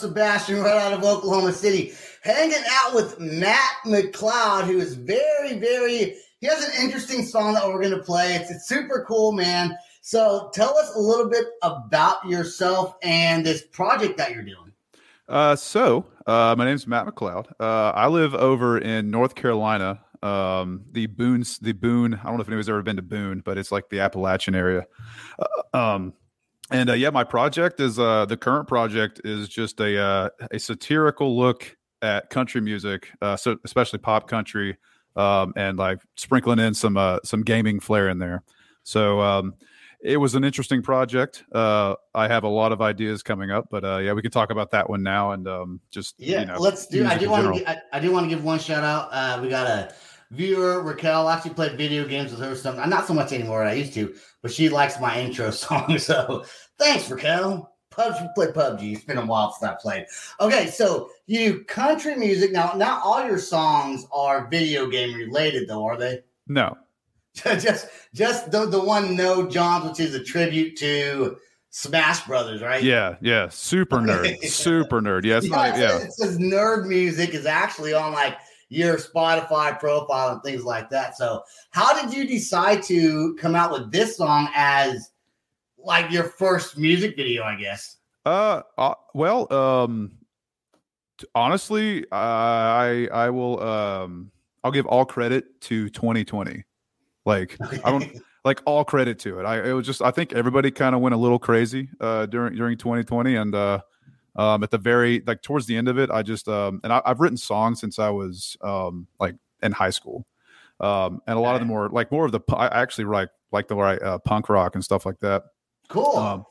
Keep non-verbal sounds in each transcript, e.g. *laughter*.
Sebastian, right out of Oklahoma City, hanging out with Matt McCloud, who is very, very. He has an interesting song that we're going to play. It's, it's super cool, man. So tell us a little bit about yourself and this project that you're doing. Uh, so, uh, my name's Matt McCloud. Uh, I live over in North Carolina. Um, the Boone, the Boone. I don't know if anyone's ever been to Boone, but it's like the Appalachian area. Uh, um, and uh, yeah, my project is uh, the current project is just a uh, a satirical look at country music, uh, so especially pop country, um, and like sprinkling in some uh, some gaming flair in there. So um, it was an interesting project. Uh, I have a lot of ideas coming up, but uh, yeah, we can talk about that one now and um, just Yeah, you know, let's do. I do want to. I, I do want to give one shout out. Uh, we got a viewer, Raquel. Actually played video games with her. Some uh, not so much anymore. I used to, but she likes my intro *laughs* song. So thanks, Raquel. PUBG, play PUBG. It's been a while since I played. Okay, so you country music now. Not all your songs are video game related, though, are they? No, *laughs* just, just the the one No Johns, which is a tribute to Smash Brothers, right? yeah, yeah, super *laughs* nerd, super nerd. Yeah, it's yeah, not. Yeah, it says nerd music is actually on like your Spotify profile and things like that. So, how did you decide to come out with this song as like your first music video? I guess. Uh, uh well, um t- honestly, I I will um I'll give all credit to 2020. Like *laughs* I don't like all credit to it. I it was just I think everybody kind of went a little crazy uh during during 2020 and uh um at the very like towards the end of it I just um and I, I've written songs since I was um like in high school. Um and a lot of them were like more of the I actually write like the right uh, punk rock and stuff like that. Cool. Um,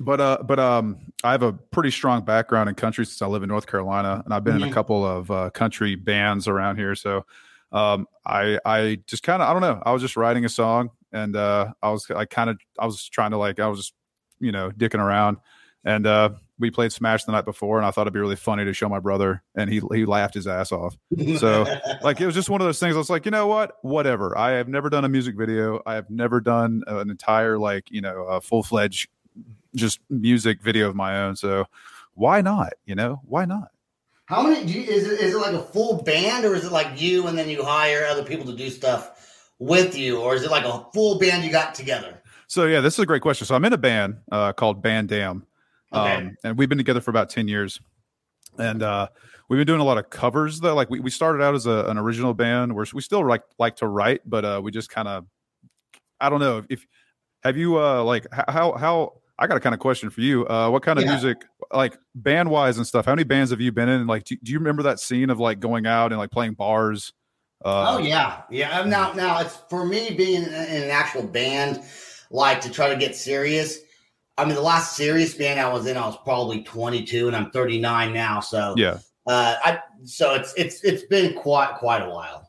but uh, but um, I have a pretty strong background in country since I live in North Carolina, and I've been in Mhm. a couple of uh, country bands around here. So um, I I just kind of I don't know. I was just writing a song, and uh, I was I kind of I was trying to like I was just you know dicking around, and uh, we played Smash the night before, and I thought it'd be really funny to show my brother, and he he laughed his ass off. so, *laughs* like it was just one of those things. I was like, you know what, whatever. I have never done a music video. I have never done an entire like you know a full fledged just music video of my own. So why not? You know, why not? How many? Do you, is it is it like a full band, or is it like you and then you hire other people to do stuff with you, or is it like a full band you got together? So yeah, this is a great question. So I'm in a band uh, called Band Dam, Okay. um, and we've been together for about ten years, and uh, we've been doing a lot of covers. Though, like we, we started out as a, an original band, where we still like like to write, but uh, we just kind of, I don't know if have you uh like how how I got a kind of question for you. Uh, what kind of Yeah. music, like band wise and stuff? How many bands have you been in? And like, do, do you remember that scene of like going out and like playing bars? Uh, oh yeah, yeah. Now, now it's for me being in, in an actual band, like to try to get serious. I mean, the last serious band I was in, I was probably 22, and I'm 39 now. So, yeah. uh, I so it's it's it's been quite quite a while.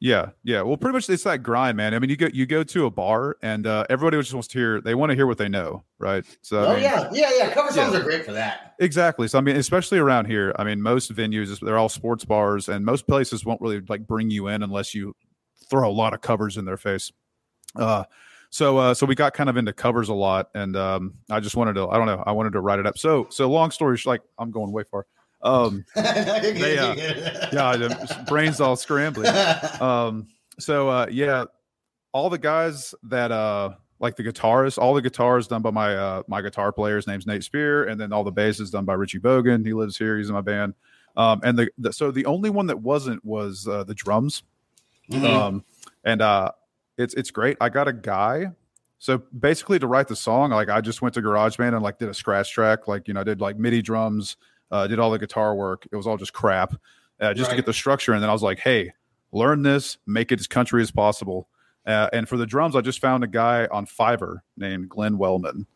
Yeah, yeah. Well, pretty much it's that grind, man. I mean, you go you go to a bar and uh, everybody just wants to hear. They want to hear what they know, right? So I oh mean, yeah, yeah, yeah. Cover songs Yeah. are great for that. exactly. So I mean, especially around here. I mean, most venues they're all sports bars, and most places won't really like bring you in unless you throw a lot of covers in their face. Uh, so uh, so we got kind of into covers a lot, and um, I just wanted to. I don't know. I wanted to write it up. So so long story, like I'm going way far. Um, *laughs* They, uh, yeah, brains all scrambling. um so uh yeah all the guys that uh like the guitarist all the guitars done by my uh my guitar player his name's nate spear and then all the bass is done by richie bogan he lives here he's in my band um and the, the so the only one that wasn't was uh the drums Mhm. um and uh it's it's great i got a guy So basically, to write the song, like I just went to GarageBand and like did a scratch track, like you know, I did like MIDI drums, uh, did all the guitar work. It was all just crap, uh, just to get the structure. And then I was like, hey, learn this, make it as country as possible. Uh, and for the drums, I just found a guy on Fiverr named Glenn Wellman,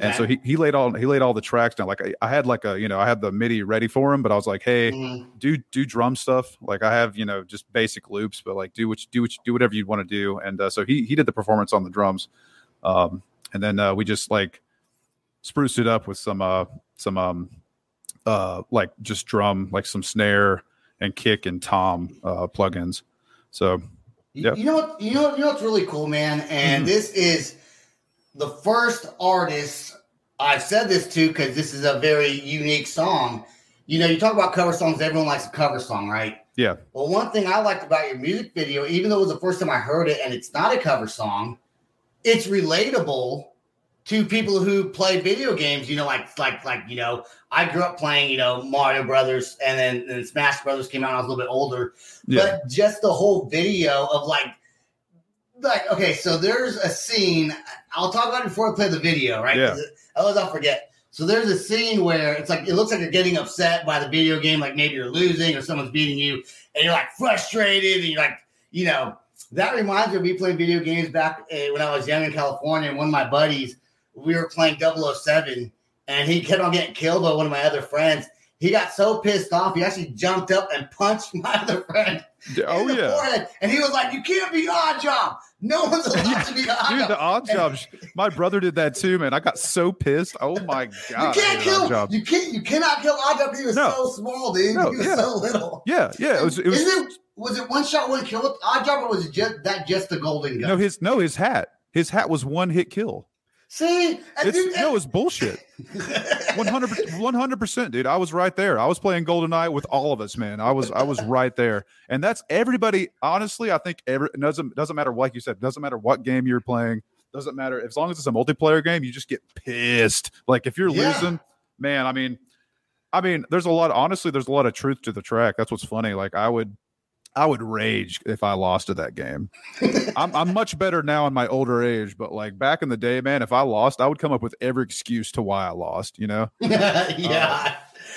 and so he, he laid all he laid all the tracks down. Like I, I had like a you know I had the MIDI ready for him, but I was like, hey, Mhm. do do drum stuff. Like I have you know just basic loops, but like do what you do what you, do whatever you want to do. And uh, so he he did the performance on the drums, um, and then uh, we just like spruced it up with some uh some um uh like just drum like some snare and kick and tom uh plugins. So You, know what? You know. You know what's really cool, man. And Mhm. this is the first artist I've said this to because this is a very unique song. You know, you talk about cover songs. Everyone likes a cover song, right? Yeah. Well, one thing I liked about your music video, even though it was the first time I heard it, and it's not a cover song, it's relatable to people who play video games. You know, like like like you know, I grew up playing you know Mario Brothers, and then, then Smash Brothers came out. when I was a little bit older yeah, but just the whole video of like like okay so there's a scene i'll talk about it before i play the video right? Yeah. otherwise i'll forget. So there's a scene where it's like it looks like you're getting upset by the video game like maybe you're losing or someone's beating you and you're like frustrated and you're like you know that reminds me of me playing video games back uh, when i was young in california and one of my buddies we were playing 007 and he kept on getting killed by one of my other friends. He got so pissed off, he actually jumped up and punched *laughs* my other friend oh yeah. forehead. And he was like, You can't be Oddjob. No one's *laughs* allowed to be odd Dude, job. the Oddjob. My brother did that too, man. I got so pissed. Oh my *laughs* god! you can't kill Job. you can't you cannot kill Oddjob because he was No. so small, dude. No, he was yeah. so little. Yeah, yeah. It was. It was. It, was it one shot, one kill Oddjob, or was it just that just the golden gun? No, his no, his hat. His hat was one hit kill. See, It's dude, no, it's bullshit. *laughs* 100 percent, dude. I was right there. I was playing Golden GoldenEye with all of us, man. I was I was right there, and that's everybody. Honestly, I think every it doesn't doesn't matter. Like you said, doesn't matter what game you're playing. Doesn't matter as long as it's a multiplayer game. You just get pissed. Like if you're Yeah. losing, man. I mean, I mean, there's a lot. Honestly, there's a lot of truth to the track. That's what's funny. Like I would. I would rage if I lost to that game. I'm, I'm much better now in my older age, but like back in the day, man, if I lost, I would come up with every excuse to why I lost. You know, *laughs* yeah.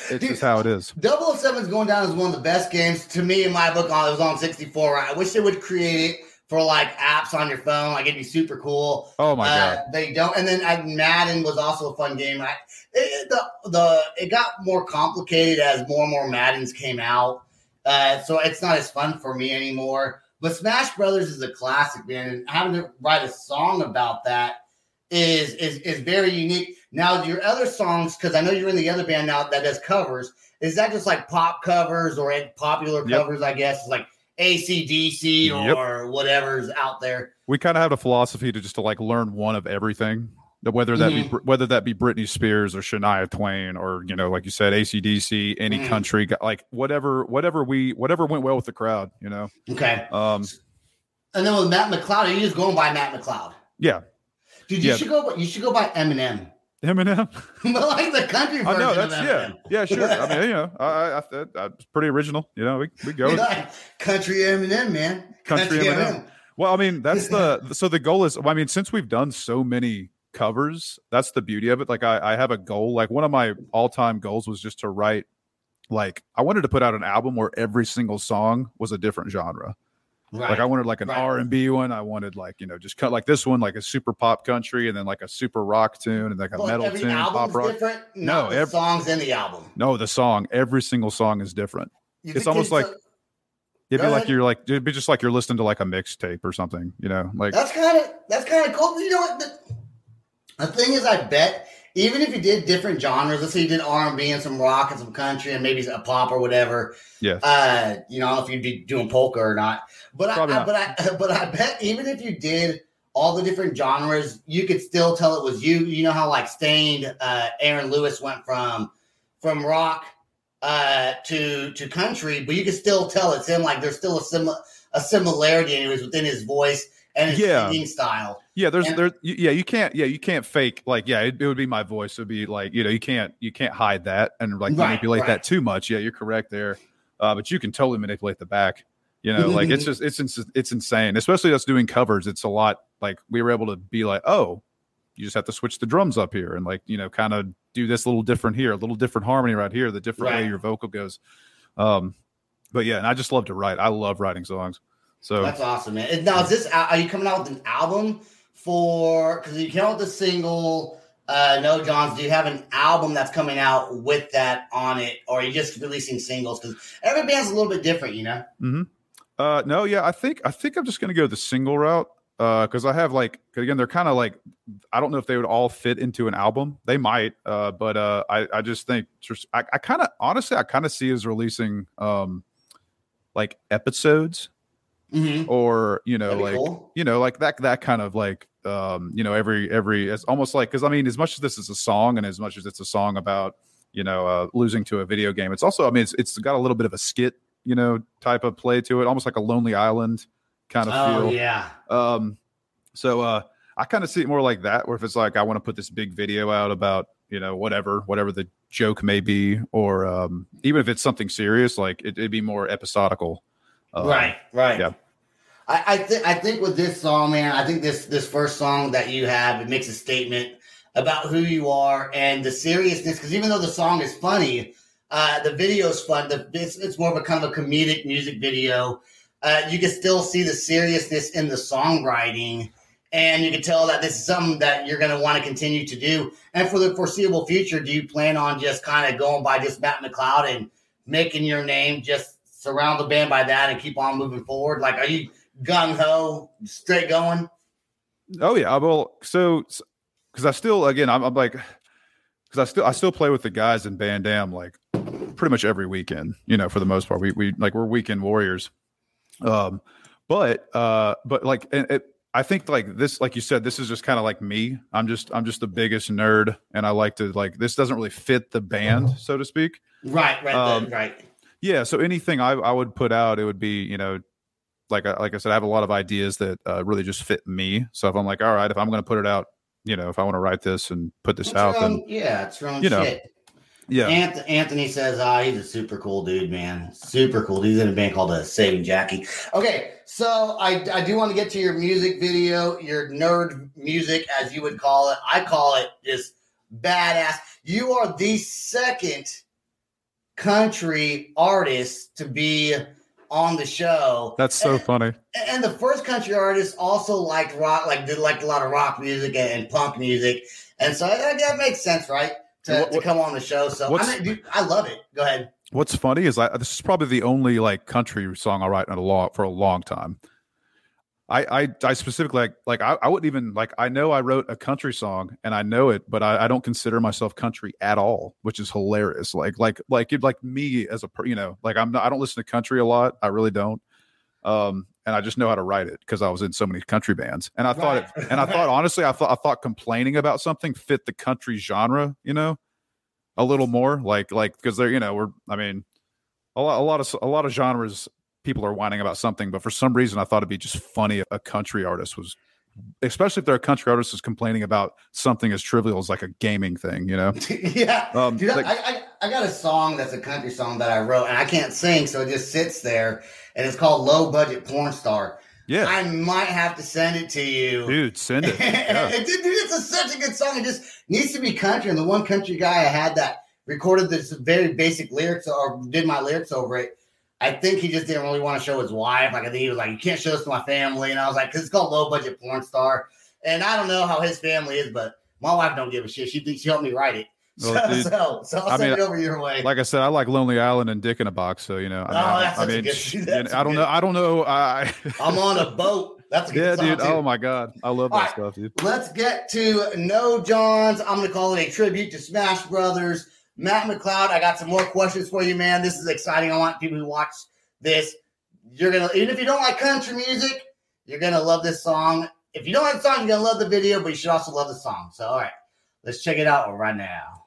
it's Dude, just how it is. 007 is going down as one of the best games to me in my book. On it was on 64. I wish they would create it for like apps on your phone. Like it'd be super cool. Oh my Uh, god, They don't. And then uh, Madden was also a fun game. I, it, the the it got more complicated as more and more Maddens came out. Uh, so it's not as fun for me anymore. But Smash Brothers is a classic, man, and having to write a song about that is is is very unique. Now your other songs, because I know you're in the other band now that does covers. Is that just like pop covers or popular Yep. covers? I guess like ACDC Yep. or whatever's out there. we kind of have a philosophy to just to like learn one of everything. Whether that Mm-hmm. be whether that be Britney Spears or Shania Twain or you know like you said ACDC any Mhm. country like whatever whatever we whatever went well with the crowd you know Okay. um And then with Matt McCloud, are you just going by Matt McCloud? yeah Dude, you Yeah. should go. You should go by Eminem, Eminem *laughs* but like the country version I know that's yeah yeah sure I mean *laughs* you know I I, I that's pretty original you know we we go Like, country Eminem, man. Country Eminem. Well, I mean, that's *laughs* the so the goal is. I mean, since we've done so many covers, that's the beauty of it. Like, I, I have a goal. Like, one of my all time goals was just to write. Like, I wanted to put out an album where every single song was a different genre. Right. Like, I wanted like an Right. R and B one. I wanted like you know just cut like this one, like a super pop country, and then like a super rock tune, and like a metal every tune, pop rock. different. No, Not the ev- songs in the album. No, the song. Every single song is different. You It's almost like- It'd be like you're like it'd be just like you're listening to like a mixtape or something. You know, like that's kind of that's kind of cool. You know what? The, the thing is, I bet even if you did different genres, let's say you did R and B and some rock and some country and maybe a pop or whatever. Yeah. Uh, you know, if you'd be doing polka or not. But I, Probably I but I *laughs* but I bet even if you did all the different genres, you could still tell it was you. You know how like Staind, uh, Aaron Lewis went from from rock uh to to country, but you can still tell it's him. Like there's still a similar a similarity anyways within his voice and Yeah. singing style. Yeah, there's And- there. Yeah, you can't. Yeah, you can't fake. Like, yeah, it, it would be my voice. It would be like you know, you can't you can't hide that and like Right, manipulate right. that too much. Yeah, you're correct there. Uh, but you can totally manipulate the back. You know, like it's just it's ins- it's insane. Especially us doing covers. It's a lot like we were able to be like, oh, you just have to switch the drums up here and like you know kind of do this a little different here, a little different harmony right here, the different Right. way your vocal goes. Um, but yeah, and I just love to write. I love writing songs. So That's awesome, man. Now, is this are you coming out with an album for? Because you came out with a single. Uh, no, Johns. Do you have an album that's coming out with that on it, or are you just releasing singles? Because every band's a little bit different, you know. Mm-hmm. Uh, no, yeah, I think I think I'm just gonna go the single route. Uh, because I have like 'cause again, they're kind of like I don't know if they would all fit into an album. They might, uh, but uh, I I just think I, I kind of honestly I kind of see as releasing um like episodes Mm-hmm. or you know like cool. you know like that that kind of like um you know every every it's almost like because I mean as much as this is a song and as much as it's a song about you know uh, losing to a video game, it's also I mean it's it's got a little bit of a skit you know type of play to it, almost like a Lonely Island kind of Oh feel. yeah. Um, so uh, I kind of see it more like that, where if it's like I want to put this big video out about you know whatever whatever the joke may be, or um, even if it's something serious, like it, it'd be more episodical. Um, right. Right. yeah. I, I think I think with this song, man, I think this this first song that you have it makes a statement about who you are and the seriousness. Because even though the song is funny, uh, the video is fun. The it's, it's more of a kind of a comedic music video. Uh, you can still see the seriousness in the songwriting, and you can tell that this is something that you're going to want to continue to do. And for the foreseeable future, do you plan on just kind of going by just Matt McCloud and making your name just surround the band by that and keep on moving forward? Like, are you gung ho, straight going? Oh yeah, well, so because I still again I'm, I'm like because I still I still play with the guys in Van Dam like pretty much every weekend. You know, for the most part, we we like we're weekend warriors. Um, but uh, but like and it, I think like this, like you said, this is just kind of like me. I'm just I'm just the biggest nerd, and I like to like this doesn't really fit the band, so to speak. Right, right, Um, right. Yeah. So anything I, I would put out, it would be, you know, like I, like I said, I have a lot of ideas that uh, really just fit me. So if I'm like, all right, if I'm going to put it out, you know, if I want to write this and put this It's out, your then yeah, it's own you know, shit. yeah, Anth- Anthony says, ah, he's a super cool dude, man. Super cool. He's in a band called uh, Saving Jackie. Okay, so I, I do want to get to your music video, your nerd music, as you would call it. I call it just badass. You are the second country artist to be on the show. that's so And- funny. and the first country artist also liked rock, like did like a lot of rock music and, and punk music, and so that, that makes sense, right? To, What- to come on the show. So I, mean, dude, I love it. Go ahead. What's funny is I this is probably the only like country song I write in a long for a long time. I I, I specifically like like I, I wouldn't even like I know I wrote a country song and I know it, but I, I don't consider myself country at all, which is hilarious. Like like like it like me as a you know like I'm not I don't listen to country a lot. I really don't. Um, and I just know how to write it because I was in so many country bands. And I thought it, and I thought *laughs* honestly, I thought I thought complaining about something fit the country genre, you know, a little more. Like like because they're you know we're I mean a lot a lot of a lot of genres people are whining about something, but for some reason I thought it'd be just funny if a country artist was especially if they're a country artist is complaining about something as trivial as like a gaming thing, you know. *laughs* yeah. Um, Dude, like- I, I, I got a song that's a country song that I wrote, and I can't sing, so it just sits there, and it's called Low Budget Porn Star. Yeah, I might have to send it to you. dude, send it. *laughs* Yeah. Dude, dude, it's a, such a good song. It just needs to be country. And the one country guy I had that recorded this very basic lyrics or did my lyrics over it. I think he just didn't really want to show his wife. Like I think he was like, "You can't show this to my family," and I was like, "Cause it's called low budget porn star." And I don't know how his family is, but my wife don't give a shit. She thinks she helped me write it. *laughs* So, Well, dude, so, so I'll I send mean, it over your way. Like I said, I like Lonely Island and Dick in a Box, so you know. I oh, mean, Oh, I mean, good- *laughs* I don't good. know. I don't know. I *laughs* I'm on a boat. That's a good yeah, dude. too. Oh my god, I love that All right. stuff, dude. Let's get to No Johns. I'm to call it a tribute to Smash Brothers. Matt McCloud, I got some more questions for you, man. This is exciting. I want people who watch this. You're to, even if you don't like country music, you're to love this song. If you don't like the song, you're to love the video, but you should also love the song. So, all right, let's check it out right now.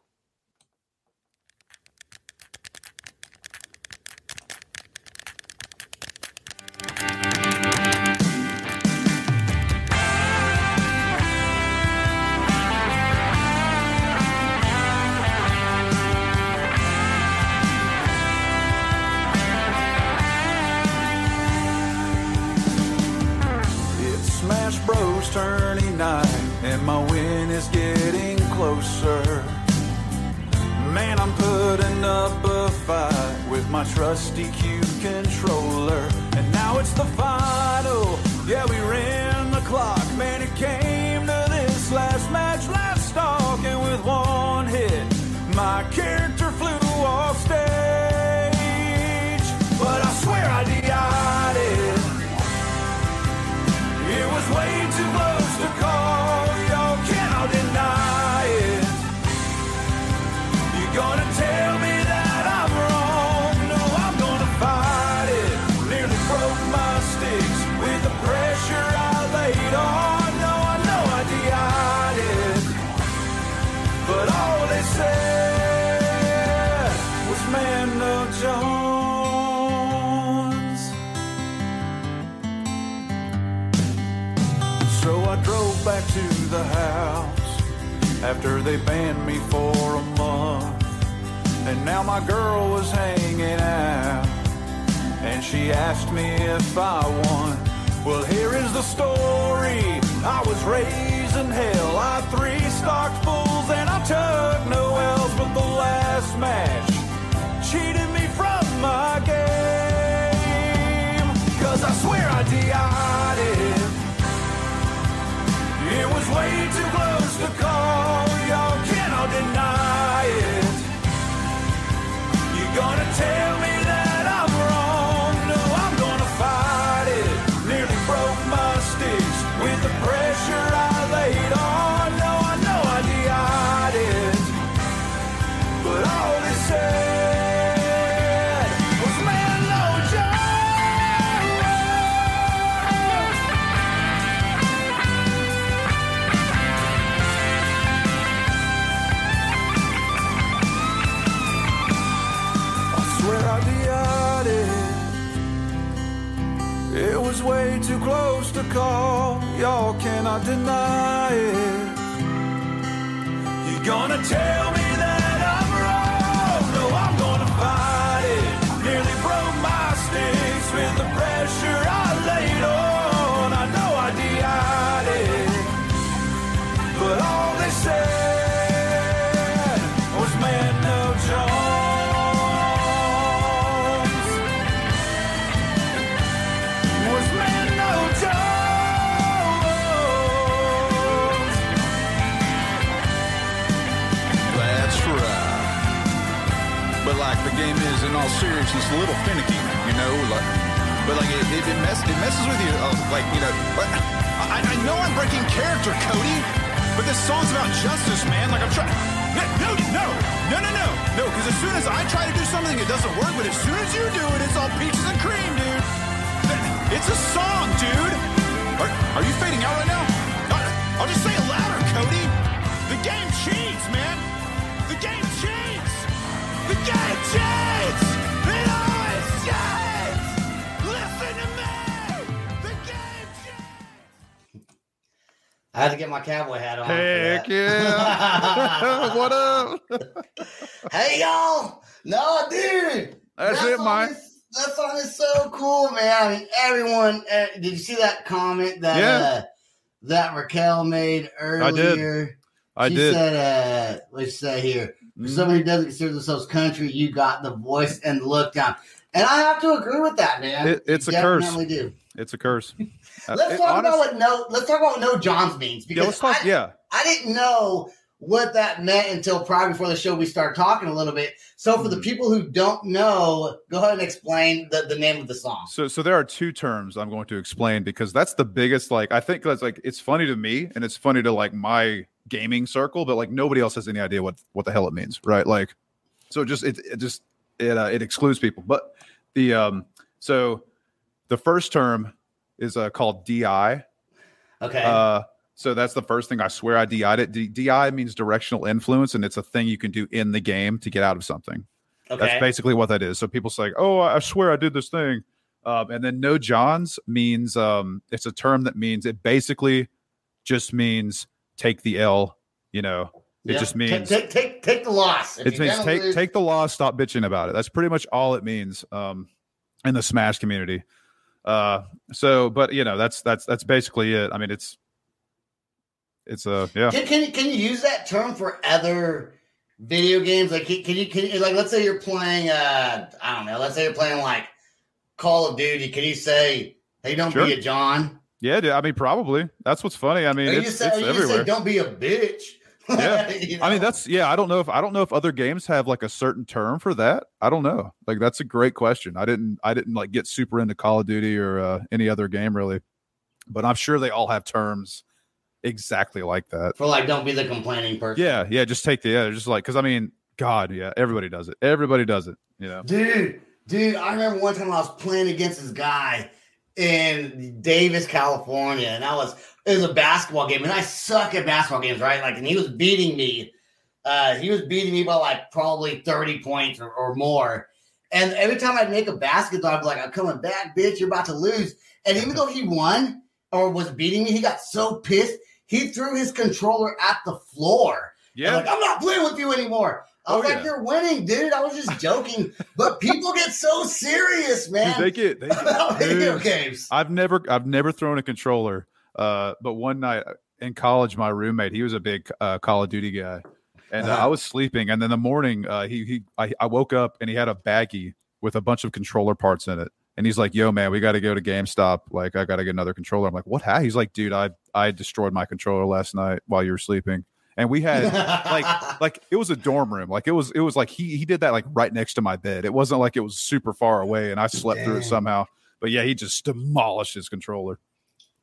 Smash Bros. turn win is getting closer. Man, I'm putting up a fight with my trusty Q controller. And now it's the final. Yeah, we ran the clock. Man, it came to this last match, last stock. And with one hit, my character flew off stage. House after they banned me for a month. And now my girl was hanging out. And she asked me if I won. Well, here is the story. I was raised in hell. I three stocked fools and I took no L's. But the last match cheated me from my game. Cause I swear I DI'd it. It was way too close to call. Y'all cannot deny it. You're gonna tell me it. Was way too close to call. Y'all cannot deny it. You're gonna tell me all seriousness, a little finicky, you know. Like, but like it, it, it, mess, it messes with you. Uh, like you know, I, I know I'm breaking character, Cody. But this song's about justice, man. Like I'm trying. No, no, no, no, no, no. Because as soon as I try to do something, it doesn't work. But as soon as you do it, it's all peaches and cream, dude. It's a song, dude. Are, are you fading out right now? I had to get my cowboy hat on. Heck yeah. *laughs* what up? hey y'all! No, dude. That's that it, Mike. That song is so cool, man. I mean, everyone. Uh, did you see that comment that Yeah. uh, that Raquel made earlier? I did. I she did. said, uh, "Let's say here, for Mhm. somebody who doesn't consider themselves country, you got the voice and the look down." And I have to agree with that, man. It- it's You a curse. Definitely do. It's a curse. Uh, Let's talk about what no. Let's talk about what no Johns means because let's talk. I, yeah, I didn't know what that meant until probably before the show we started talking a little bit. So for the Mhm. people who don't know, go ahead and explain the, the name of the song. So, so there are two terms I'm going to explain because that's the biggest. Like, I think that's like it's funny to me and it's funny to like my gaming circle, but like nobody else has any idea what what the hell it means, right? Like, so just it, it just it uh, it excludes people. But the um, so the first term is uh, called DI. Okay. Uh, so that's the first thing I swear I DI'd it. D- DI means directional influence, and it's a thing you can do in the game to get out of something. okay. That's basically what that is. So people say, "Oh, I swear I did this thing," um, and then no Johns means um, it's a term that means it basically just means take the L. You know, it just means take take take the loss. If it means take lose- take the loss, stop bitching about it. That's pretty much all it means um, in the Smash community. Uh, so, but you know, that's that's that's basically it. I mean, it's it's a yeah. Can, can you can you use that term for other video games? Like can, can you can you, like let's say you're playing uh I don't know, let's say you're playing like Call of Duty. Can you say, "Hey, don't Sure. be a John"? Yeah, dude, I mean, probably. That's what's funny. I mean, it's, say, it's everywhere. say, "Don't be a bitch." Yeah. *laughs* You I mean, that's yeah. I don't know if I don't know if other games have like a certain term for that. I don't know. Like that's a great question. I didn't I didn't like get super into Call of Duty or uh, any other game really, but I'm sure they all have terms exactly like that. for like, don't be the complaining person. Yeah, yeah. Just take the yeah. Just like because I mean, God, yeah. Everybody does it. Everybody does it. You know. Dude, dude, I remember one time I was playing against this guy in Davis, California, and I was it was a basketball game, and I suck at basketball games, right? Like, and he was beating me. Uh, he was beating me by like probably 30 points or, or more. And every time I'd make a basket, I'd be like, I'm coming back, bitch, you're about to lose. And even though he won or was beating me, he got so pissed, he threw his controller at the floor. Yeah. Like, I'm not playing with you anymore. I was Oh, like, yeah. you're winning, dude. I was just joking. *laughs* but people get so serious, Dude, man. they get they *laughs* about get, video games. I've never I've never thrown a controller. Uh, but one night in college, my roommate he was a big uh, Call of Duty guy, and uh, Uh-huh. I was sleeping, and then the morning uh, he he I, I woke up and he had a baggie with a bunch of controller parts in it, and he's like, "Yo, man, we got to go to GameStop. Like, I got to get another controller." I'm like, "What? How?" He's like, "Dude, I I destroyed my controller last night while you were sleeping." And we had like *laughs* like it was a dorm room. Like it was it was like he he did that like right next to my bed. It wasn't like it was super far away and I slept through it somehow. But yeah, he just demolished his controller.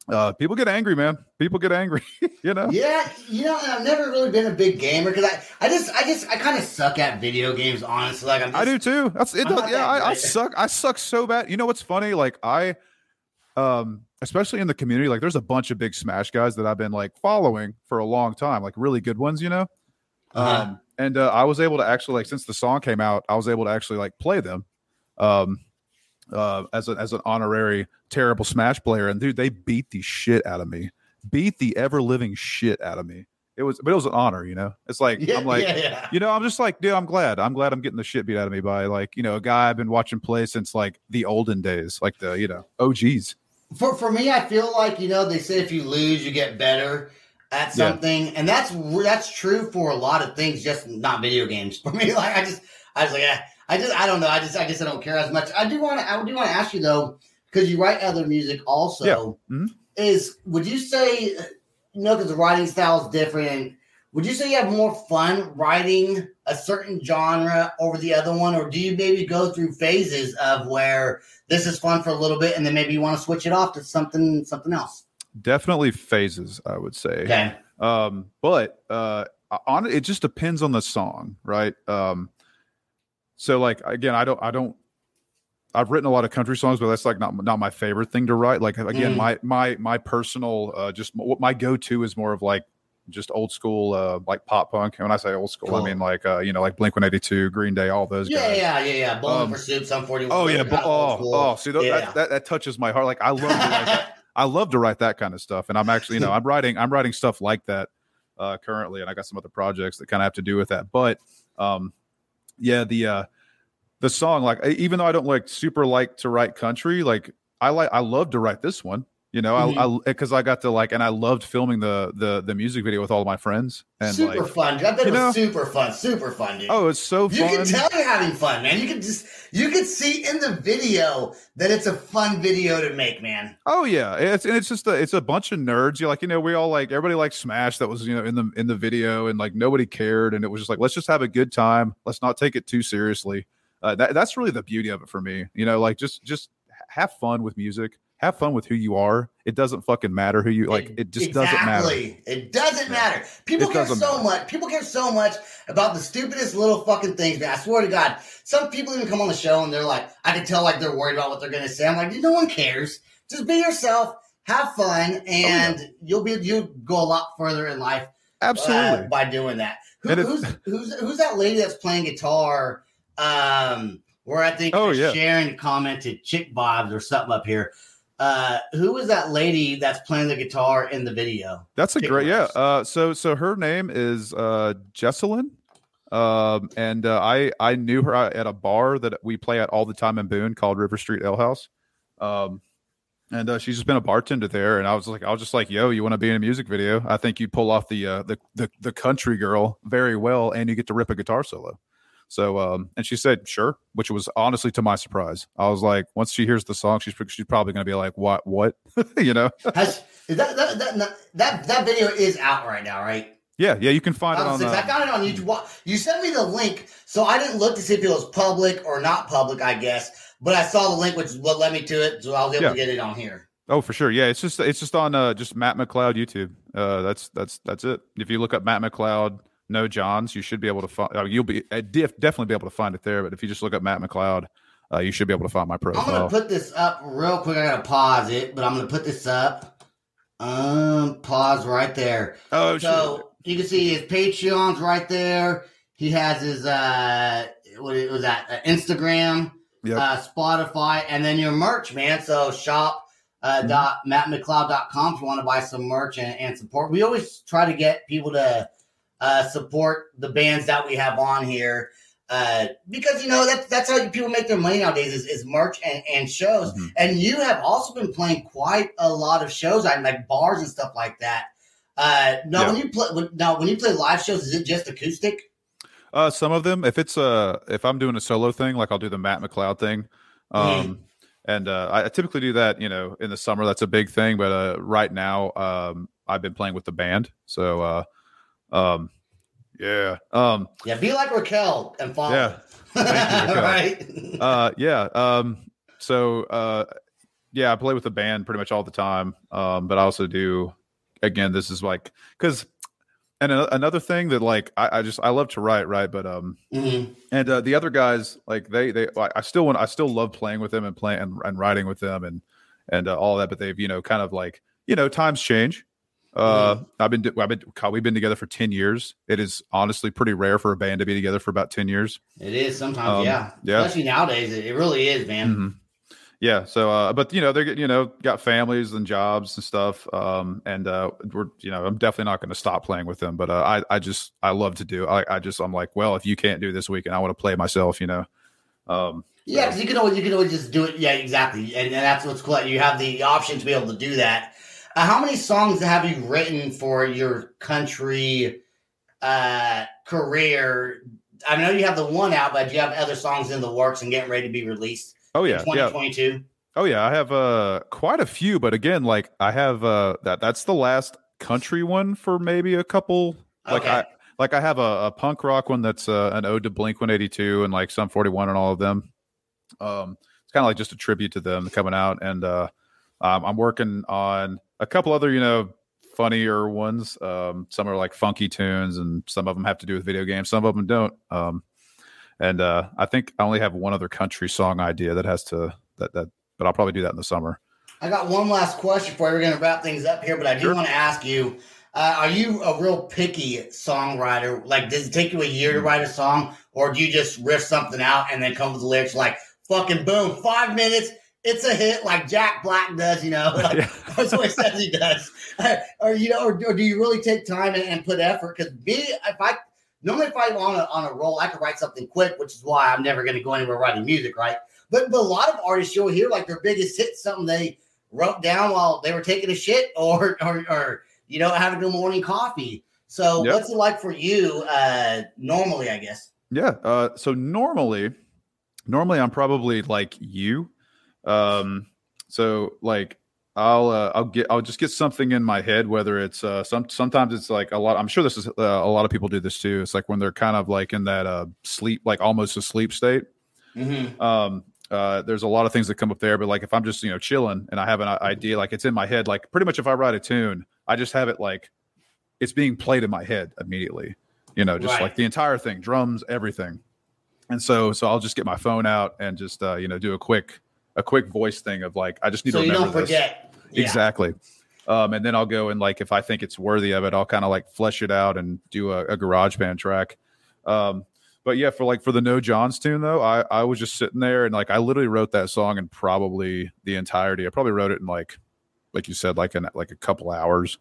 Uh people get angry, man. People get angry, *laughs* you know. yeah, you know, I've never really been a big gamer because I, I just, I just, I kind of suck at video games. Honestly, like I'm just, I do too. That's it. Does, yeah, that I, I suck. I suck so bad. You know what's funny? Like I, um, especially in the community, like there's a bunch of big Smash guys that I've been like following for a long time, like really good ones. You know, Uh-huh. um, and uh, I was able to actually like since the song came out, I was able to actually like play them, um, uh, as a, as an honorary terrible Smash player. And dude, they beat the shit out of me, beat the ever living shit out of me. It was, but it was an honor, you know. It's like yeah, I'm like, yeah, yeah. you know, I'm just like, dude, I'm glad. I'm glad I'm getting the shit beat out of me by like, you know, a guy I've been watching play since like the olden days, like the, you know, OGs. For for me, I feel like you know they say if you lose, you get better at Yeah. something, and that's that's true for a lot of things, just not video games. *laughs* For me, like I just, I was like, yeah, I just, I don't know, I just, I just don't care as much. I do want to, I do want to ask you though, because you write other music also. Yeah. Mhm. Is would you say, you know, because the writing style is different. Would you say you have more fun writing a certain genre over the other one, or do you maybe go through phases of where this is fun for a little bit and then maybe you want to switch it off to something something else? Definitely phases, I would say. Okay. Um, but uh on it just depends on the song, right? Um so like again, I don't I don't I've written a lot of country songs, but that's like not not my favorite thing to write. Like again, Mhm. my my my personal uh just what my go-to is more of like just old school uh like pop punk. And when I say old school, Cool. I mean like uh you know like Blink 182, Green Day, all those Yeah, guys. yeah, yeah, yeah. Bowling Um, for soup, some forty. Oh yeah, but, oh, oh, see that, Yeah. that, that that touches my heart. Like I love to write that. *laughs* I love to write that kind of stuff, and I'm actually, you know, *laughs* I'm writing I'm writing stuff like that uh, currently, and I got some other projects that kind of have to do with that. But um, yeah, the uh, the song, like even though I don't like super like to write country, like I like I love to write this one. You know, Mhm. I I because I got to like, and I loved filming the the the music video with all of my friends, and super like, fun. I bet it was know- super fun, super fun, dude. oh, it's so you can tell you're having fun, man. You can just you can see in the video that it's a fun video to make, man. Oh yeah, it's and it's just a it's a bunch of nerds. You're like you know we all like everybody likes Smash that was you know in the in the video and like nobody cared and it was just like let's just have a good time. Let's not take it too seriously. Uh, that that's really the beauty of it for me. You know, like just just have fun with music. Have fun with who you are. It doesn't fucking matter who you like. It just doesn't matter. It doesn't Yeah. matter. People It care so matter. much. People care so much about the stupidest little fucking things, man. I swear to God. Some people even come on the show and they're like, I can tell like they're worried about what they're gonna say. I'm like, no one cares. Just be yourself, have fun, and you'll be you'll go a lot further in life uh, Absolutely. by doing that. Who, who's who's who's that lady that's playing guitar? Um, where I think Oh, uh, yeah. Sharon commented chick vibes or something up here. Uh, who was that lady that's playing the guitar in the video? That's a great yeah. Uh, so so her name is uh, Jesselyn, um, and uh, I I knew her at a bar that we play at all the time in Boone called River Street Ale House, um, and uh, she's just been a bartender there. And I was like, I was just like, "Yo, you want to be in a music video? I think you pull off the uh, the the the country girl very well, and you get to rip a guitar solo." So, um, and she said, "Sure," which was honestly to my surprise. I was like, once she hears the song, she's she's probably going to be like, "What? What?" *laughs* you know? Has is that that, that that that video is out right now, right? Yeah, yeah, you can find it I, on. was- I Uh, got it on YouTube. You sent me the link, so I didn't look to see if it was public or not public. I guess, but I saw the link, which what led me to it, so I was able Yeah. to get it on here. oh, for sure. Yeah, it's just it's just on uh, just Matt McCloud YouTube. Uh, that's that's that's it. If you look up Matt McCloud, no Johns, you should be able to find. Uh, you'll be uh, def- definitely be able to find it there. But if you just look up Matt McCloud, uh, you should be able to find my pro I'm gonna put this up real quick. I gotta pause it, but I'm gonna put this up. Um, pause right there. oh, So you can see his Patreon's right there. He has his uh, what was that? Uh, Instagram, Yep. uh, Spotify, and then your merch, man. So shop uh, Mhm. dot mattmccloud.com if you want to buy some merch and, and support. We always try to get people to uh, support the bands that we have on here. Uh, because you know that's that's how people make their money nowadays is, is merch and, and shows. Mhm. And you have also been playing quite a lot of shows, I like bars and stuff like that. Uh, now Yeah. when you play, when, now when you play live shows, is it just acoustic? Uh, some of them, if it's uh, if I'm doing a solo thing, like I'll do the Matt McCloud thing, um, Mhm. and uh, I I typically do that. You know, in the summer, that's a big thing. But uh, right now, um, I've been playing with the band, so uh, um, yeah, um, Yeah, be like Raquel and follow. Yeah. Thank you, Raquel. *laughs* right. uh, yeah, um, so uh, yeah, I play with the band pretty much all the time. Um, but I also do, again, this is like because. And a- another thing that like I, I just I love to write right but um Mhm. and uh, the other guys like they they I I still want I still love playing with them and playing and, and writing with them and and uh, all that but they've you know kind of like you know times change uh I've been I've been God, we've been together for 10 years it is honestly pretty rare for a band to be together for about 10 years It is sometimes, Um, yeah. yeah. Especially nowadays, it, really is, man. Mhm. yeah so uh but you know they're you know got families and jobs and stuff um and uh we're you know I'm definitely not going to stop playing with them but uh, I I just I love to do I I just I'm like well if you can't do this weekend I want to play myself you know um Yeah, because you can always you can always just do it. Yeah, exactly, and, and that's what's cool. You have the option to be able to do that. Uh, how many songs have you written for your country uh, career? I know you have the one out, but do you have other songs in the works and getting ready to be released oh yeah yeah 2022? Oh yeah, I have uh quite a few, but again, like I have uh that that's the last country one for maybe a couple. Like Okay. I like I have a, a punk rock one that's uh, an ode to Blink One Eighty Two and like Sum Forty One and all of them. Um, it's kind of like just a tribute to them coming out, and uh, um, I'm working on a couple other you know funnier ones. Um, some are like funky tunes, and some of them have to do with video games. Some of them don't. Um, and uh, I think I only have one other country song idea that has to that that but I'll probably do that in the summer. I got one last question for you. We're going to wrap things up here, but I do Sure. want to ask you: uh, Are you a real picky songwriter? Like, does it take you a year to write a song, or do you just riff something out and then come with the lyrics like "fucking boom"? Five minutes, it's a hit, like Jack Black does. You know, *laughs* like, Yeah. *laughs* that's what he says he does. or you know, or, or do you really take time and, and put effort? Because me, if I normally if I'm on a on a roll, I can write something quick, which is why I'm never going to go anywhere writing music, right? But, but a lot of artists you'll hear like their biggest hit something they wrote down while they were taking a shit *laughs* or or, or you know having a morning coffee. So Yep. what's it like for you uh normally, I guess? Yeah. Uh, so normally, normally I'm probably like you. Um, so like I'll uh, I'll get I'll just get something in my head, whether it's uh, some sometimes it's like a lot. I'm sure this is uh, a lot of people do this too. It's like when they're kind of like in that uh, sleep, like almost a sleep state. Mm-hmm. um uh there's a lot of things that come up there but like if i'm just you know chilling and i have an idea like it's in my head like pretty much if i write a tune i just have it like it's being played in my head immediately you know just Right. like the entire thing drums everything and so so i'll just get my phone out and just uh you know do a quick a quick voice thing of like i just need So to you remember don't this forget. Yeah. exactly um and then i'll go and like if i think it's worthy of it i'll kind of like flesh it out and do a, a garage band track um but yeah for like for the no johns tune though i i was just sitting there and like i literally wrote that song in probably the entirety i probably wrote it in like like you said like in like a couple hours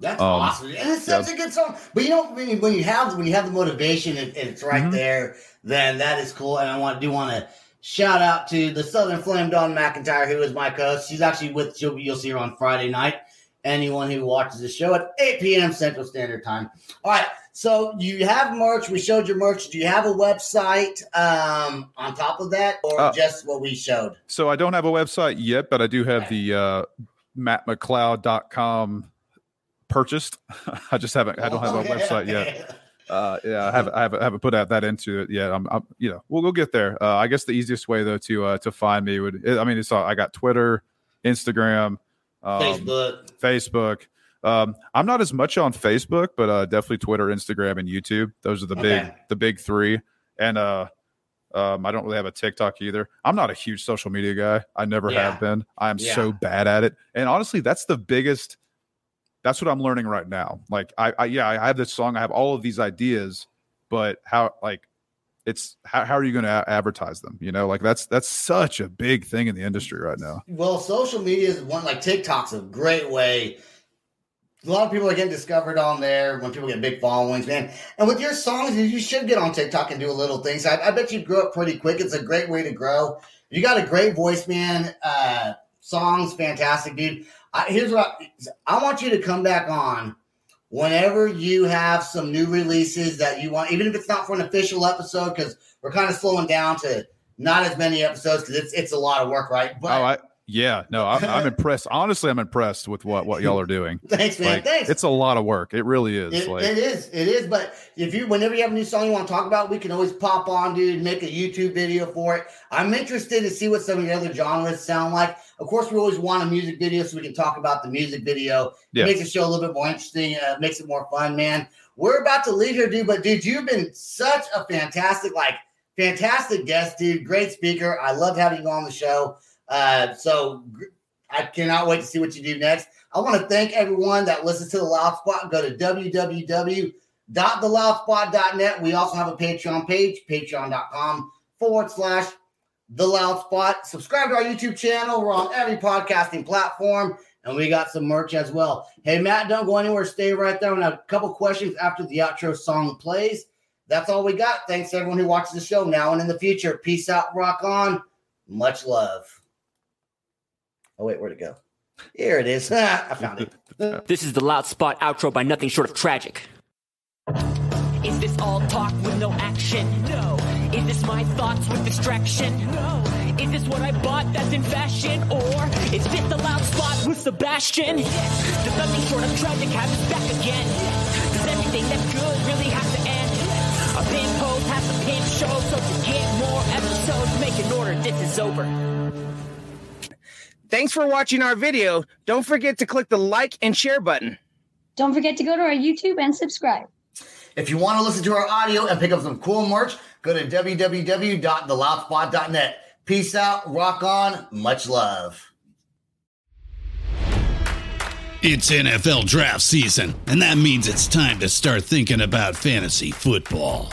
That's Um, awesome, and it's such a good song. But you know, when you, when you have when you have the motivation and, and it's right Mhm. there, then that is cool. And I want do want to shout out to the Southern Flame Dawn McIntyre, who is my co-host. She's actually with she'll be, you'll see her on Friday night. Anyone who watches the show at 8 p.m. Central Standard Time. All right. So you have merch. We showed your merch. Do you have a website um, on top of that, or Uh, just what we showed? So I don't have a website yet, but I do have the uh, mattmccloud.com purchased. *laughs* I just haven't. I don't have a website yet. *laughs* Uh, yeah, I haven't, I haven't, I haven't put out that into it yet. I'm, I'm, you know, we'll, we'll get there. Uh, I guess the easiest way though to uh, to find me would, I mean, it's I got Twitter, Instagram, um, Facebook. Facebook. Um, I'm not as much on Facebook, but uh, definitely Twitter, Instagram, and YouTube. Those are the big, the big three. And uh, um, I don't really have a TikTok either. I'm not a huge social media guy. I never Yeah. have been. I'm Yeah. so bad at it. And honestly, that's the biggest. That's what I'm learning right now. Like, I, I yeah, I have this song. I have all of these ideas, but how like it's how, how are you going to advertise them? You know, like that's that's such a big thing in the industry right now. Well, social media is one like TikTok's a great way. A lot of people are getting discovered on there when people get big followings, man. And with your songs, you should get on TikTok and do a little things. I, I bet you grow up pretty quick. It's a great way to grow. You got a great voice, man. Uh, songs, fantastic, dude. I, here's what I, I want you to come back on whenever you have some new releases that you want, even if it's not for an official episode, because we're kind of slowing down to not as many episodes because it's it's a lot of work, right? But oh, I yeah, no, I'm, I'm impressed. Honestly, I'm impressed with what what y'all are doing. *laughs* Thanks, man. Like, Thanks. it's a lot of work. It really is. It, like, it is. It is. But if you, whenever you have a new song you want to talk about, we can always pop on, dude, make a YouTube video for it. I'm interested to see what some of the other genres sound like. Of course, we always want a music video so we can talk about the music video. Yeah. Makes the show a little bit more interesting. Uh, makes it more fun, man. We're about to leave here, dude. But dude, you've been such a fantastic, like, fantastic guest, dude. Great speaker. I love having you on the show. Uh, so I cannot wait to see what you do next. I want to thank everyone that listens to the Loud Spot. Go to www.theloudspot.net. We also have a Patreon page, patreon.com forward slash the Loud Spot. Subscribe to our YouTube channel. We're on every podcasting platform, and we got some merch as well. Hey, Matt, don't go anywhere. Stay right there. We have a couple questions after the outro song plays. That's all we got. Thanks everyone who watches the show now and in the future. Peace out, rock on. Much love. Oh, wait, where'd it go? Here it is. *laughs* Ah, I found it. *laughs* This is the loud spot outro by nothing short of tragic. Is this all talk with no action? No. Is this my thoughts with distraction? No. Is this what I bought that's in fashion? Or is this the loud spot with Sebastian? Yes. Does nothing short of tragic have us back again? Yes. Does everything that's good really have to end? Yes. A pin post has a pin show, so to get more episodes, make an order. This is over. Thanks for watching our video. Don't forget to click the like and share button. Don't forget to go to our YouTube and subscribe. If you want to listen to our audio and pick up some cool merch, go to www.theloudspot.net. Peace out, rock on, much love. It's NFL draft season, and that means it's time to start thinking about fantasy football.